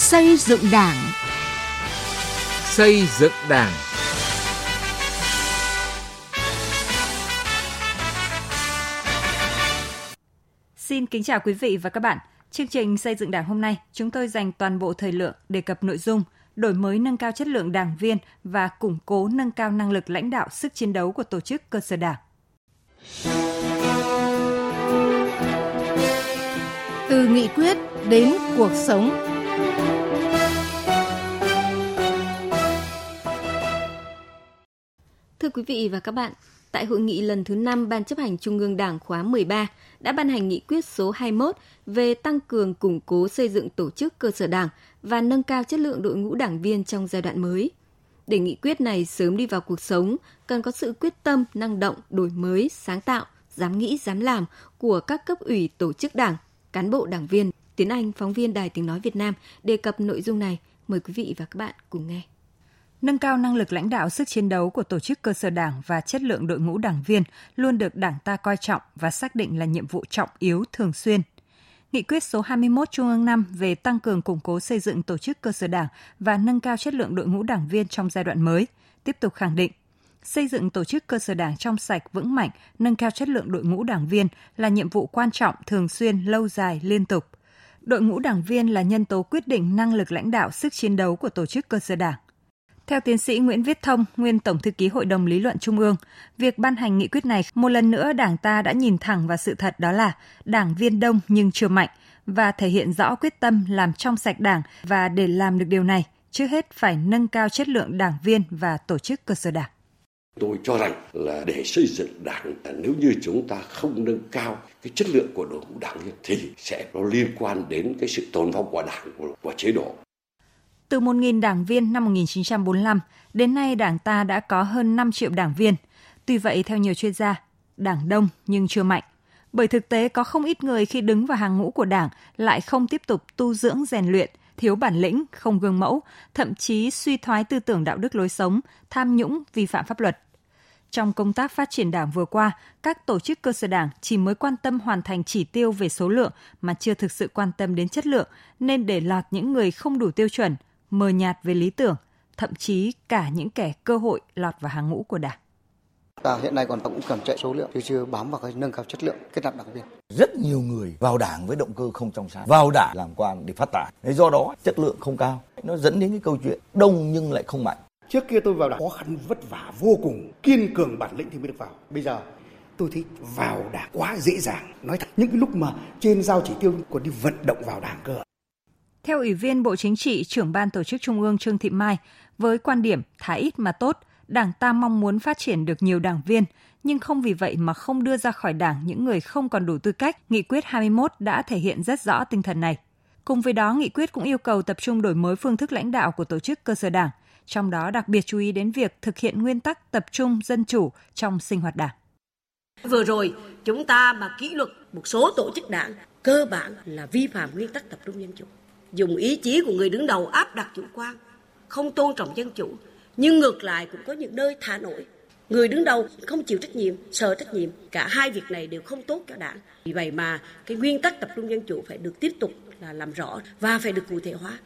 Xây dựng Đảng. Xây dựng Đảng. Xin kính chào quý vị và các bạn. Chương trình xây dựng Đảng hôm nay, chúng tôi dành toàn bộ thời lượng đề cập nội dung đổi mới nâng cao chất lượng đảng viên và củng cố nâng cao năng lực lãnh đạo sức chiến đấu của tổ chức cơ sở đảng. Từ nghị quyết đến cuộc sống. Thưa quý vị và các bạn, tại hội nghị lần thứ 5 Ban chấp hành Trung ương Đảng khóa 13 đã ban hành nghị quyết số 21 về tăng cường củng cố xây dựng tổ chức cơ sở đảng và nâng cao chất lượng đội ngũ đảng viên trong giai đoạn mới. Để nghị quyết này sớm đi vào cuộc sống, cần có sự quyết tâm, năng động, đổi mới, sáng tạo, dám nghĩ, dám làm của các cấp ủy tổ chức đảng, cán bộ đảng viên. Tiến Anh, phóng viên Đài Tiếng Nói Việt Nam đề cập nội dung này. Mời quý vị và các bạn cùng nghe. Nâng cao năng lực lãnh đạo sức chiến đấu của tổ chức cơ sở đảng và chất lượng đội ngũ đảng viên luôn được đảng ta coi trọng và xác định là nhiệm vụ trọng yếu thường xuyên. Nghị quyết số 21 Trung ương 5 về tăng cường củng cố xây dựng tổ chức cơ sở đảng và nâng cao chất lượng đội ngũ đảng viên trong giai đoạn mới, tiếp tục khẳng định xây dựng tổ chức cơ sở đảng trong sạch vững mạnh, nâng cao chất lượng đội ngũ đảng viên là nhiệm vụ quan trọng thường xuyên, lâu dài, liên tục. Đội ngũ đảng viên là nhân tố quyết định năng lực lãnh đạo sức chiến đấu của tổ chức cơ sở đảng. Theo tiến sĩ Nguyễn Viết Thông, nguyên Tổng thư ký Hội đồng Lý luận Trung ương, việc ban hành nghị quyết này một lần nữa Đảng ta đã nhìn thẳng vào sự thật đó là đảng viên đông nhưng chưa mạnh và thể hiện rõ quyết tâm làm trong sạch đảng và để làm được điều này, trước hết phải nâng cao chất lượng đảng viên và tổ chức cơ sở đảng. Tôi cho rằng là để xây dựng đảng nếu như chúng ta không nâng cao cái chất lượng của đội ngũ đảng thì sẽ nó liên quan đến cái sự tồn vong của đảng của, của chế độ. Từ 1.000 đảng viên năm 1945, đến nay đảng ta đã có hơn 5 triệu đảng viên. Tuy vậy, theo nhiều chuyên gia, đảng đông nhưng chưa mạnh. Bởi thực tế có không ít người khi đứng vào hàng ngũ của đảng lại không tiếp tục tu dưỡng rèn luyện, thiếu bản lĩnh, không gương mẫu, thậm chí suy thoái tư tưởng đạo đức lối sống, tham nhũng, vi phạm pháp luật. Trong công tác phát triển đảng vừa qua, các tổ chức cơ sở đảng chỉ mới quan tâm hoàn thành chỉ tiêu về số lượng mà chưa thực sự quan tâm đến chất lượng, nên để lọt những người không đủ tiêu chuẩn, mờ nhạt về lý tưởng, thậm chí cả những kẻ cơ hội lọt vào hàng ngũ của Đảng. Ta hiện nay còn cũng cần chạy số lượng chứ chưa bám vào cái nâng cao chất lượng kết nạp đảng viên. Rất nhiều người vào đảng với động cơ không trong sáng, vào đảng làm quan để phát tài. Thế do đó chất lượng không cao, nó dẫn đến cái câu chuyện đông nhưng lại không mạnh. Trước kia tôi vào đảng khó khăn vất vả vô cùng, kiên cường bản lĩnh thì mới được vào. Bây giờ tôi thấy vào đảng quá dễ dàng. Nói thật, những cái lúc mà trên giao chỉ tiêu còn đi vận động vào đảng cơ. Theo Ủy viên Bộ Chính trị, trưởng ban tổ chức Trung ương Trương Thị Mai, với quan điểm thả ít mà tốt, Đảng ta mong muốn phát triển được nhiều đảng viên, nhưng không vì vậy mà không đưa ra khỏi Đảng những người không còn đủ tư cách. Nghị quyết 21 đã thể hiện rất rõ tinh thần này. Cùng với đó, nghị quyết cũng yêu cầu tập trung đổi mới phương thức lãnh đạo của tổ chức cơ sở Đảng, trong đó đặc biệt chú ý đến việc thực hiện nguyên tắc tập trung dân chủ trong sinh hoạt Đảng. Vừa rồi, chúng ta mà kỷ luật một số tổ chức đảng cơ bản là vi phạm nguyên tắc tập trung dân chủ dùng ý chí của người đứng đầu áp đặt chủ quan, không tôn trọng dân chủ, nhưng ngược lại cũng có những nơi thả nổi. Người đứng đầu không chịu trách nhiệm, sợ trách nhiệm, cả hai việc này đều không tốt cho đảng. Vì vậy mà cái nguyên tắc tập trung dân chủ phải được tiếp tục là làm rõ và phải được cụ thể hóa.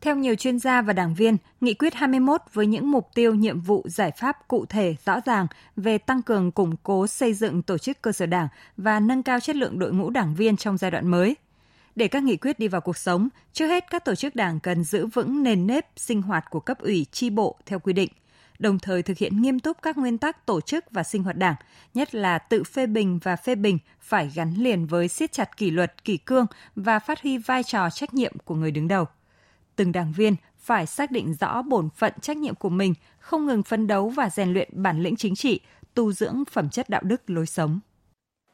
Theo nhiều chuyên gia và đảng viên, Nghị quyết 21 với những mục tiêu, nhiệm vụ, giải pháp cụ thể, rõ ràng về tăng cường củng cố xây dựng tổ chức cơ sở đảng và nâng cao chất lượng đội ngũ đảng viên trong giai đoạn mới – để các nghị quyết đi vào cuộc sống, trước hết các tổ chức đảng cần giữ vững nền nếp sinh hoạt của cấp ủy chi bộ theo quy định, đồng thời thực hiện nghiêm túc các nguyên tắc tổ chức và sinh hoạt đảng, nhất là tự phê bình và phê bình phải gắn liền với siết chặt kỷ luật, kỷ cương và phát huy vai trò trách nhiệm của người đứng đầu. Từng đảng viên phải xác định rõ bổn phận trách nhiệm của mình, không ngừng phấn đấu và rèn luyện bản lĩnh chính trị, tu dưỡng phẩm chất đạo đức lối sống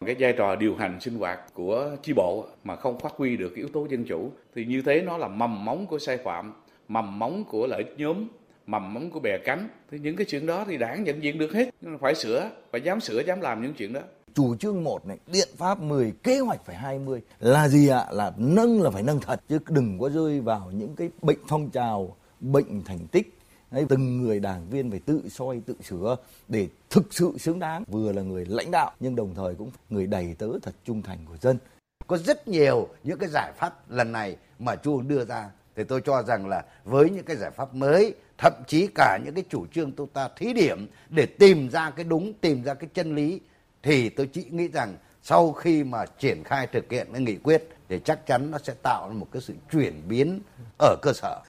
cái vai trò điều hành sinh hoạt của chi bộ mà không phát huy được yếu tố dân chủ, thì như thế nó là mầm móng của sai phạm, mầm móng của lợi ích nhóm, mầm móng của bè cánh. Thì những cái chuyện đó thì đảng nhận diện được hết. Nhưng phải sửa, phải dám sửa, dám làm những chuyện đó. Chủ trương một này, biện pháp 10 kế hoạch phải 20 là gì ạ? Là nâng là phải nâng thật, chứ đừng có rơi vào những cái bệnh phong trào, bệnh thành tích Đấy, từng người đảng viên phải tự soi tự sửa để thực sự xứng đáng. Vừa là người lãnh đạo nhưng đồng thời cũng người đầy tớ thật trung thành của dân. Có rất nhiều những cái giải pháp lần này mà Chu đưa ra. Thì tôi cho rằng là với những cái giải pháp mới thậm chí cả những cái chủ trương chúng ta thí điểm để tìm ra cái đúng tìm ra cái chân lý thì tôi chỉ nghĩ rằng sau khi mà triển khai thực hiện cái nghị quyết thì chắc chắn nó sẽ tạo ra một cái sự chuyển biến ở cơ sở.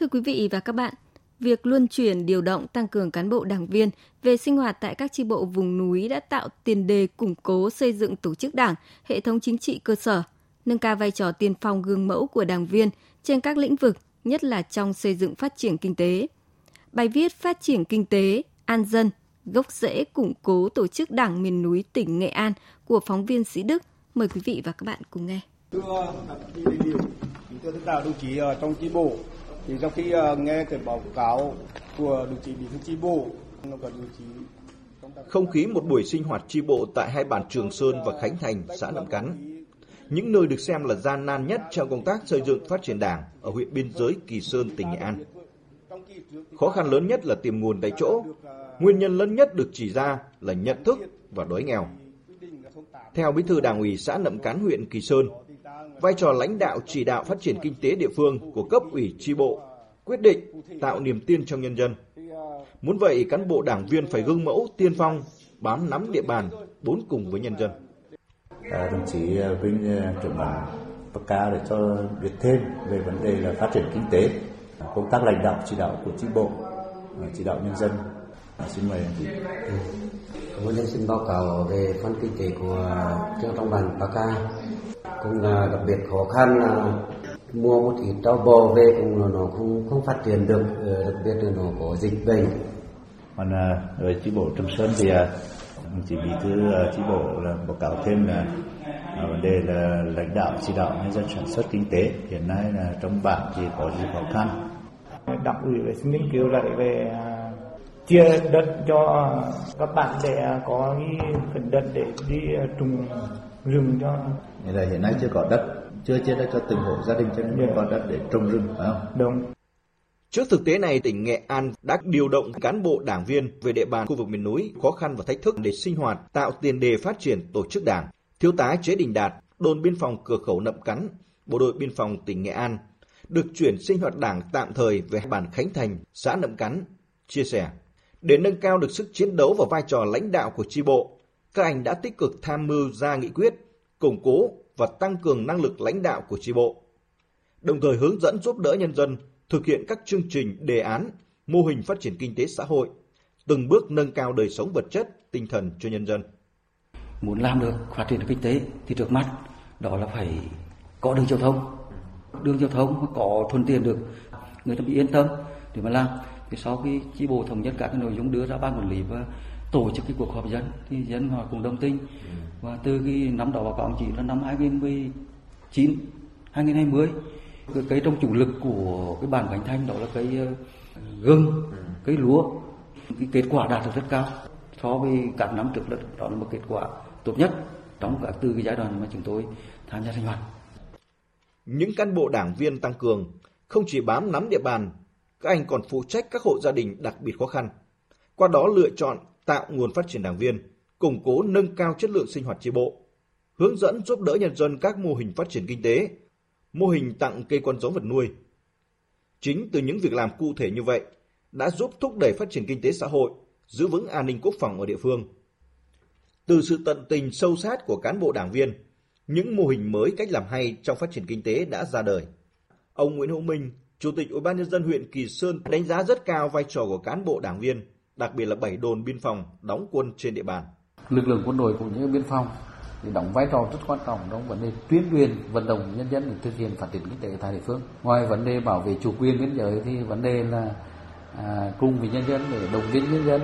Thưa quý vị và các bạn, việc luân chuyển điều động tăng cường cán bộ đảng viên về sinh hoạt tại các tri bộ vùng núi đã tạo tiền đề củng cố xây dựng tổ chức đảng, hệ thống chính trị cơ sở, nâng cao vai trò tiên phong gương mẫu của đảng viên trên các lĩnh vực, nhất là trong xây dựng phát triển kinh tế. Bài viết Phát triển kinh tế, an dân, gốc rễ củng cố tổ chức đảng miền núi tỉnh Nghệ An của phóng viên Sĩ Đức. Mời quý vị và các bạn cùng nghe. Thưa quý vị điều, thưa tất cả đồng chí ở trong chi bộ, thì sau khi uh, nghe cái báo cáo của đồng chí bí thư chi bộ không khí một buổi sinh hoạt chi bộ tại hai bản Trường Sơn và Khánh Thành, xã Nậm Cắn. Những nơi được xem là gian nan nhất trong công tác xây dựng phát triển đảng ở huyện biên giới Kỳ Sơn, tỉnh Nghệ An. Khó khăn lớn nhất là tìm nguồn tại chỗ. Nguyên nhân lớn nhất được chỉ ra là nhận thức và đói nghèo. Theo Bí thư Đảng ủy xã Nậm Cắn huyện Kỳ Sơn, vai trò lãnh đạo chỉ đạo phát triển kinh tế địa phương của cấp ủy tri bộ quyết định tạo niềm tin trong nhân dân. Muốn vậy, cán bộ đảng viên phải gương mẫu tiên phong, bám nắm địa bàn, bốn cùng với nhân dân. À, đồng chí Vinh trưởng bản báo cáo để cho biết thêm về vấn đề là phát triển kinh tế, công tác lãnh đạo chỉ đạo của tri bộ, chỉ đạo nhân dân. À, xin mời chị. Tôi nhân xin báo cáo về phân kinh tế của trường trong bản Paka cũng là đặc biệt khó khăn là mua một ít trâu bò về cũng là nó không không phát triển được. Ờ, đặc biệt là nó có dịch bệnh. Còn ở chi bộ Trầm Sơn thì chỉ bí thư chi bộ là báo cáo thêm là vấn đề là lãnh đạo chỉ đạo nhân dân sản xuất kinh tế. Hiện nay là trong bản thì có gì khó khăn? Đảng ủy về xin nghiên cứu lại về chia đất cho các bạn để có cái phần đất để đi trồng rừng cho Vậy là hiện nay chưa có đất, chưa chia đất cho từng hộ gia đình cho nên không có đất để trồng rừng phải không? Đúng. Trước thực tế này, tỉnh Nghệ An đã điều động cán bộ đảng viên về địa bàn khu vực miền núi khó khăn và thách thức để sinh hoạt, tạo tiền đề phát triển tổ chức đảng. Thiếu tá Chế Đình Đạt, đồn biên phòng cửa khẩu Nậm Cắn, bộ đội biên phòng tỉnh Nghệ An, được chuyển sinh hoạt đảng tạm thời về bản Khánh Thành, xã Nậm Cắn, chia sẻ. Để nâng cao được sức chiến đấu và vai trò lãnh đạo của tri bộ, các anh đã tích cực tham mưu ra nghị quyết củng cố và tăng cường năng lực lãnh đạo của tri bộ, đồng thời hướng dẫn giúp đỡ nhân dân thực hiện các chương trình, đề án, mô hình phát triển kinh tế xã hội, từng bước nâng cao đời sống vật chất, tinh thần cho nhân dân. Muốn làm được phát triển kinh tế thì trước mắt đó là phải có đường giao thông. Đường giao thông có thuận tiện được, người ta bị yên tâm để mà làm. Thì sau khi chi bộ thống nhất các cái nội dung đưa ra ban quản lý và tổ chức cái cuộc họp dân. Thì dân họ cùng đồng tình. Và từ cái năm đó báo cáo chỉ là năm 2019 2020 cái cây trong chủ lực của cái bản Khánh Thanh đó là cây ờ, gừng cây lúa. Cái kết quả đạt được rất cao. So với các năm trước đó là một kết quả tốt nhất trong cả từ cái giai đoạn mà chúng tôi tham gia sinh hoạt. Những cán bộ đảng viên tăng cường không chỉ bám nắm địa bàn các anh còn phụ trách các hộ gia đình đặc biệt khó khăn. Qua đó lựa chọn tạo nguồn phát triển đảng viên củng cố nâng cao chất lượng sinh hoạt chi bộ, hướng dẫn giúp đỡ nhân dân các mô hình phát triển kinh tế, mô hình tặng cây con giống vật nuôi. Chính từ những việc làm cụ thể như vậy đã giúp thúc đẩy phát triển kinh tế xã hội, giữ vững an ninh quốc phòng ở địa phương. Từ sự tận tình sâu sát của cán bộ đảng viên, những mô hình mới cách làm hay trong phát triển kinh tế đã ra đời. Ông Nguyễn Hữu Minh, Chủ tịch Ủy ban nhân dân huyện Kỳ Sơn đánh giá rất cao vai trò của cán bộ đảng viên, đặc biệt là bảy đồn biên phòng đóng quân trên địa bàn. Lực lượng quân đội cũng như biên phòng thì đóng vai trò rất quan trọng trong vấn đề tuyên truyền vận động nhân dân để thực hiện phát triển kinh tế tại địa phương. Ngoài vấn đề bảo vệ chủ quyền biên giới thì vấn đề là à, cùng với nhân dân để động viên nhân dân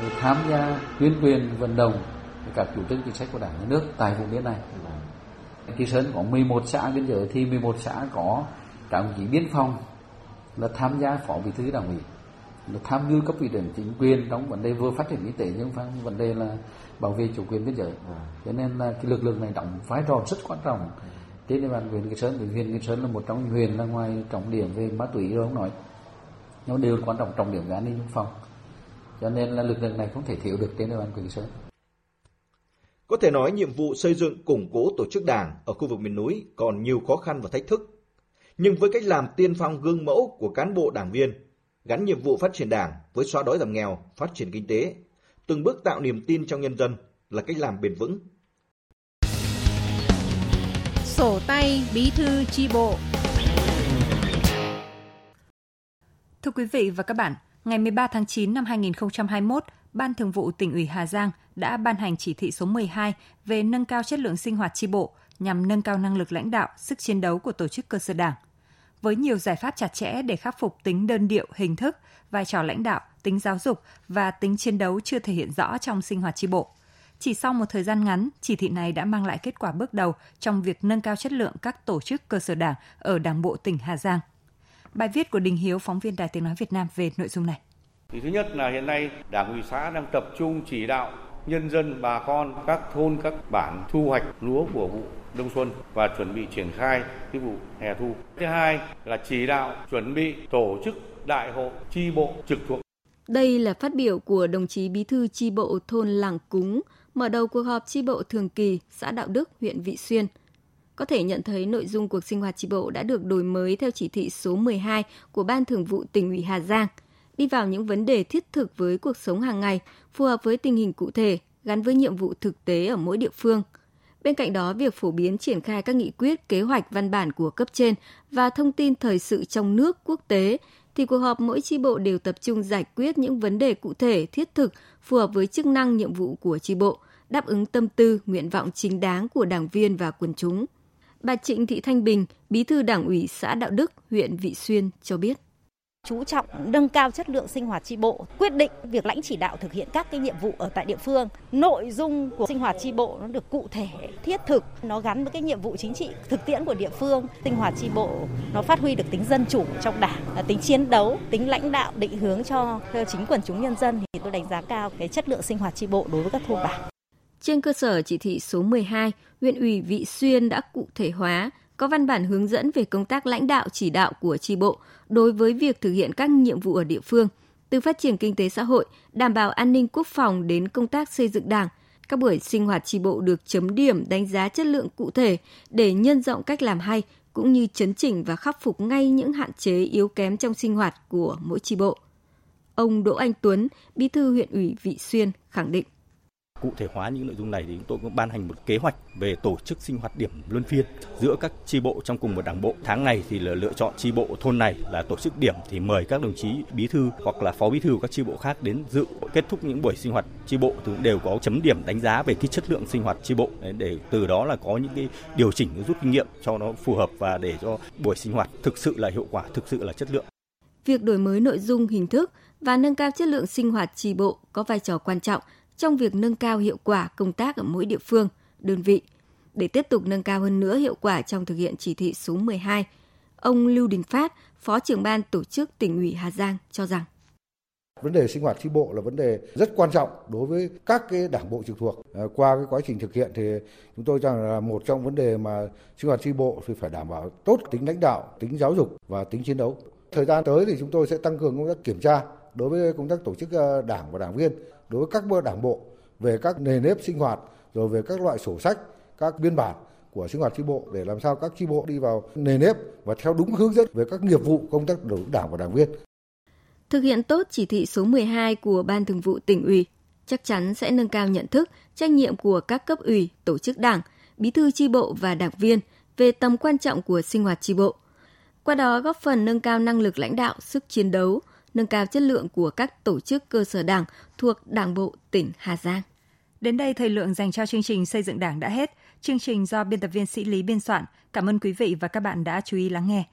để tham gia tuyên truyền vận động các chủ trương chính sách của đảng nhà nước tại vùng biên này. Vâng. Kỳ Sơn có 11 xã biên giới thì 11 xã có các đồng chí biên phòng là tham gia phó bí thư đảng ủy là tham mưu cấp ủy đảng chính quyền trong vấn đề vừa phát triển kinh tế nhưng phải vấn đề là bảo vệ chủ quyền biên giới. Cho nên là cái lực lượng này đóng vai trò rất quan trọng. Trên địa bàn huyện Kỳ Sơn huyện Kỳ Sơn là một trong những huyện là ngoài trọng điểm về ma túy rồi không nói. Nhưng đều quan trọng trọng điểm về an ninh quốc phòng. Cho nên là lực lượng này không thể thiếu được trên địa bàn Quỳnh Sơn. Có thể nói nhiệm vụ xây dựng củng cố tổ chức đảng ở khu vực miền núi còn nhiều khó khăn và thách thức. Nhưng với cách làm tiên phong gương mẫu của cán bộ đảng viên, gắn nhiệm vụ phát triển đảng với xóa đói giảm nghèo, phát triển kinh tế, từng bước tạo niềm tin trong nhân dân là cách làm bền vững. Sổ tay bí thư chi bộ Thưa quý vị và các bạn, ngày 13 tháng 9 năm 2021, Ban Thường vụ tỉnh ủy Hà Giang đã ban hành chỉ thị số 12 về nâng cao chất lượng sinh hoạt tri bộ nhằm nâng cao năng lực lãnh đạo, sức chiến đấu của tổ chức cơ sở đảng. Với nhiều giải pháp chặt chẽ để khắc phục tính đơn điệu, hình thức, vai trò lãnh đạo, tính giáo dục và tính chiến đấu chưa thể hiện rõ trong sinh hoạt tri bộ. Chỉ sau một thời gian ngắn, chỉ thị này đã mang lại kết quả bước đầu trong việc nâng cao chất lượng các tổ chức cơ sở đảng ở Đảng bộ tỉnh Hà Giang. Bài viết của Đình Hiếu, phóng viên Đài Tiếng Nói Việt Nam về nội dung này. Thì thứ nhất là hiện nay Đảng ủy xã đang tập trung chỉ đạo nhân dân bà con các thôn các bản thu hoạch lúa của vụ đông xuân và chuẩn bị triển khai cái vụ hè thu. Thứ hai là chỉ đạo chuẩn bị tổ chức đại hội chi bộ trực thuộc. Đây là phát biểu của đồng chí Bí thư chi bộ thôn Làng Cúng mở đầu cuộc họp chi bộ thường kỳ xã Đạo Đức, huyện Vị Xuyên. Có thể nhận thấy nội dung cuộc sinh hoạt chi bộ đã được đổi mới theo chỉ thị số 12 của Ban Thường vụ tỉnh ủy Hà Giang, đi vào những vấn đề thiết thực với cuộc sống hàng ngày, phù hợp với tình hình cụ thể, gắn với nhiệm vụ thực tế ở mỗi địa phương. Bên cạnh đó, việc phổ biến triển khai các nghị quyết, kế hoạch văn bản của cấp trên và thông tin thời sự trong nước, quốc tế thì cuộc họp mỗi chi bộ đều tập trung giải quyết những vấn đề cụ thể, thiết thực, phù hợp với chức năng nhiệm vụ của chi bộ, đáp ứng tâm tư, nguyện vọng chính đáng của đảng viên và quần chúng. Bà Trịnh Thị Thanh Bình, Bí thư Đảng ủy xã Đạo Đức, huyện Vị Xuyên cho biết chú trọng nâng cao chất lượng sinh hoạt tri bộ, quyết định việc lãnh chỉ đạo thực hiện các cái nhiệm vụ ở tại địa phương. Nội dung của sinh hoạt tri bộ nó được cụ thể, thiết thực, nó gắn với cái nhiệm vụ chính trị thực tiễn của địa phương. Sinh hoạt tri bộ nó phát huy được tính dân chủ trong đảng, tính chiến đấu, tính lãnh đạo định hướng cho chính quần chúng nhân dân thì tôi đánh giá cao cái chất lượng sinh hoạt tri bộ đối với các thôn bản. Trên cơ sở chỉ thị số 12, huyện ủy Vị Xuyên đã cụ thể hóa có văn bản hướng dẫn về công tác lãnh đạo chỉ đạo của tri bộ đối với việc thực hiện các nhiệm vụ ở địa phương, từ phát triển kinh tế xã hội, đảm bảo an ninh quốc phòng đến công tác xây dựng đảng. Các buổi sinh hoạt tri bộ được chấm điểm đánh giá chất lượng cụ thể để nhân rộng cách làm hay cũng như chấn chỉnh và khắc phục ngay những hạn chế yếu kém trong sinh hoạt của mỗi tri bộ. Ông Đỗ Anh Tuấn, Bí thư huyện ủy Vị Xuyên khẳng định cụ thể hóa những nội dung này thì chúng tôi cũng ban hành một kế hoạch về tổ chức sinh hoạt điểm luân phiên giữa các chi bộ trong cùng một đảng bộ. Tháng này thì là lựa chọn chi bộ thôn này là tổ chức điểm thì mời các đồng chí bí thư hoặc là phó bí thư các chi bộ khác đến dự kết thúc những buổi sinh hoạt chi bộ thì đều có chấm điểm đánh giá về cái chất lượng sinh hoạt chi bộ để từ đó là có những cái điều chỉnh rút kinh nghiệm cho nó phù hợp và để cho buổi sinh hoạt thực sự là hiệu quả, thực sự là chất lượng. Việc đổi mới nội dung, hình thức và nâng cao chất lượng sinh hoạt tri bộ có vai trò quan trọng trong việc nâng cao hiệu quả công tác ở mỗi địa phương, đơn vị. Để tiếp tục nâng cao hơn nữa hiệu quả trong thực hiện chỉ thị số 12, ông Lưu Đình Phát, Phó trưởng ban tổ chức tỉnh ủy Hà Giang cho rằng Vấn đề sinh hoạt tri bộ là vấn đề rất quan trọng đối với các cái đảng bộ trực thuộc. À, qua cái quá trình thực hiện thì chúng tôi cho rằng là một trong vấn đề mà sinh hoạt tri bộ thì phải đảm bảo tốt tính lãnh đạo, tính giáo dục và tính chiến đấu. Thời gian tới thì chúng tôi sẽ tăng cường công tác kiểm tra đối với công tác tổ chức ờ, đảng và đảng viên đối với các bơ đảng bộ về các nề nếp sinh hoạt rồi về các loại sổ sách các biên bản của sinh hoạt tri bộ để làm sao các tri bộ đi vào nề nếp và theo đúng hướng dẫn về các nghiệp vụ công tác đối đảng và đảng viên. Thực hiện tốt chỉ thị số 12 của Ban Thường vụ tỉnh ủy chắc chắn sẽ nâng cao nhận thức, trách nhiệm của các cấp ủy, tổ chức đảng, bí thư tri bộ và đảng viên về tầm quan trọng của sinh hoạt tri bộ. Qua đó góp phần nâng cao năng lực lãnh đạo, sức chiến đấu, nâng cao chất lượng của các tổ chức cơ sở đảng thuộc Đảng bộ tỉnh Hà Giang. Đến đây thời lượng dành cho chương trình xây dựng Đảng đã hết. Chương trình do biên tập viên Sĩ Lý biên soạn. Cảm ơn quý vị và các bạn đã chú ý lắng nghe.